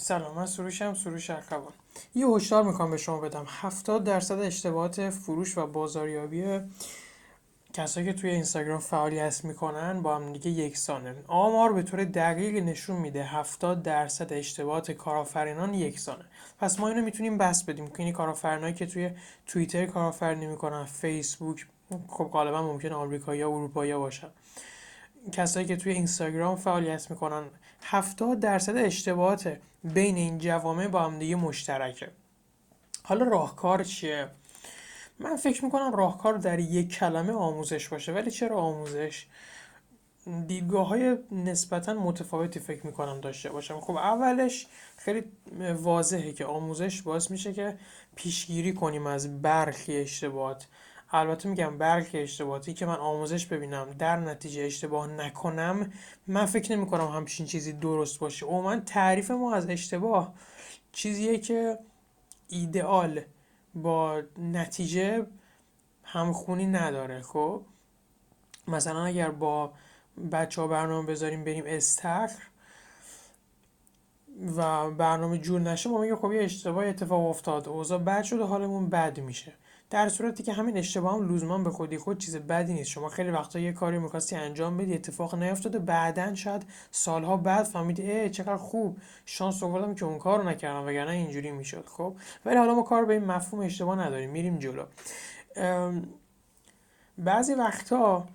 سلام من سروشم سروش ارخوان یه هشدار می‌کنم به شما بدم. 70 درصد اشتباهات فروش و بازاریابی کسایی که توی اینستاگرام فعالیت می‌کنن با هم دیگه یکسانه آمار به طور دقیق نشون میده 70 درصد اشتباهات کارآفرینان یکسانه. پس ما اینو می‌تونیم بس بدیم. که این کارآفرینایی که توی توییتر کارآفرینی می‌کنن فیسبوک خب غالبا ممکنه آمریکایی یا اروپایی باشن. کسایی که توی اینستاگرام فعالیت می‌کنن. 70 درصد اشتباهات بین این جوامع با هم دیگه مشترکه. حالا راهکار چیه؟ من فکر می‌کنم راهکار در یک کلمه آموزش باشه. ولی چرا آموزش؟ دیدگاه های نسبتا متفاوتی فکر می‌کنم داشته باشم. خب اولش خیلی واضحه که آموزش باعث میشه که پیشگیری کنیم از برخی اشتباهات. البته میگم برخی اشتباهاتی که من آموزش ببینم در نتیجه اشتباه نکنم من فکر نمی کنم همچین چیزی درست باشه. او من تعریف ما از اشتباه چیزیه که ایدئال با نتیجه همخونی نداره خب؟ مثلا اگر با بچه ها برنامه بذاریم بریم استخر و برنامه جور نشه ما میگه خب یه اشتباه اتفاق افتاد. اوضاع بد شده حالمون بد میشه. در صورتی که همین اشتباه هم لزوما به خودی خود چیز بدی نیست. شما خیلی وقتا یه کاری می‌خواستی انجام بدی اتفاق نیفتاده بعدا شاید سالها بعد فهمیدی ای چقدر خوب شانس آوردم که اون کارو نکردم وگرنه اینجوری می‌شد خب؟ ولی حالا ما کار به این مفهوم اشتباه نداریم. میریم جلو. بعضی وقتا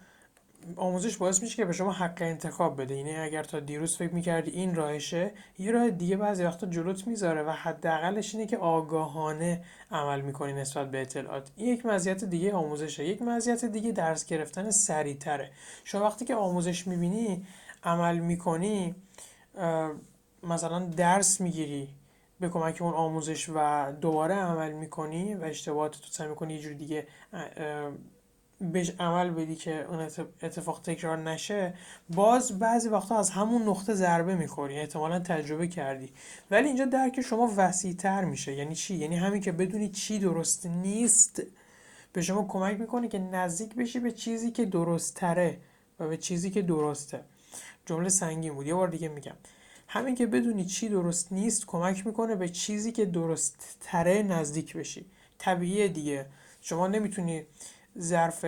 آموزش باعث میشه که به شما حق انتخاب بده. یعنی اگر تا دیروز فکر می‌کردی این راهشه یه راه دیگه بعضی وقتا جلوت می‌ذاره و حداقلش اینه که آگاهانه عمل می‌کنی نسبت به اطلاعات. یک مزیت دیگه آموزشه. یک مزیت دیگه درس گرفتن سریعتره. شما وقتی که آموزش می‌بینی عمل می‌کنی مثلا درس می‌گیری به کمک اون آموزش و دوباره عمل می‌کنی و اشتباهات تو سعی می‌کنی یه جور دیگه بهش عمل بدی که اون اتفاق تکرار نشه باز بعضی وقتا از همون نقطه ضربه می‌خوری. احتمالا تجربه کردی. ولی اینجا درک شما وسیعتر میشه. یعنی چی؟ یعنی همین که بدونی چی درست نیست به شما کمک می‌کنه که نزدیک بشی به چیزی که درست تره و به چیزی که درسته. جمله سنگین بود. یه بار دیگه میگم. همین که بدونی چی درست نیست کمک می‌کنه به چیزی که درست تره نزدیک بشی. طبیعیه دیگه. شما نمی‌تونی ظرف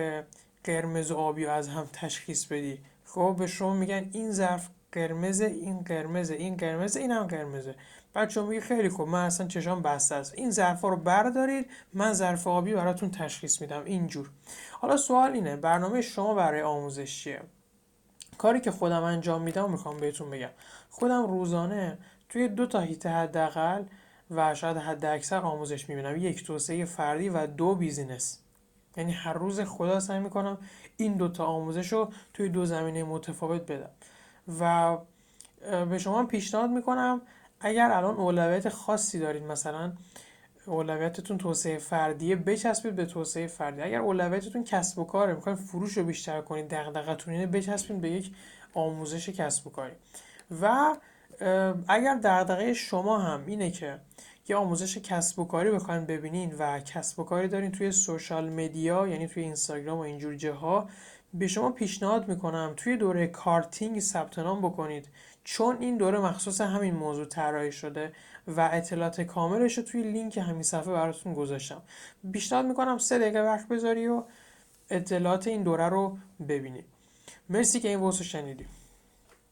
قرمز و آبی از هم تشخیص بدی. خب به شما میگن این ظرف قرمز این قرمز این قرمز این هم قرمزه. بعد شما میگی خیلی خوب من اصلا چشام بسته است. این ظرف رو بردارید من ظرف آبی براتون تشخیص میدم. اینجور. حالا سوال اینه برنامه شما برای آموزش چیه؟ کاری که خودم انجام میدم می‌خوام بهتون بگم. خودم روزانه توی دو تا هیته حداقل و شاید حد اکثر آموزش می‌بینم. یک توسعه فردی و دو بیزینس. یعنی هر روز خدا سعی می‌کنم این دوتا آموزش رو توی دو زمینه متفاوت بدم. و به شما پیشنهاد می‌کنم اگر الان اولویت خاصی دارید مثلا اولویتتون توسعه فردیه بچسبید به توسعه فردی. اگر اولویتتون کسب و کاره می‌خواین فروش رو بیشتر کنید دغدغتون اینه بچسبید به یک آموزش کسب و کاری. و اگر دغدغه شما هم اینه که یه آموزش کسب و کاری بخواین ببینین و کسب و کاری دارین توی سوشال مدیا یعنی توی اینستاگرام و اینجور جاها به شما پیشنهاد می‌کنم توی دوره کارتینگ ثبت نام بکنید چون این دوره مخصوص همین موضوع طراحی شده و اطلاعات کاملش رو توی لینک همین صفحه براتون گذاشتم. پیشنهاد می‌کنم سه دقیقه وقت بذاری و اطلاعات این دوره رو ببینید. مرسی که این واسه شنیدیم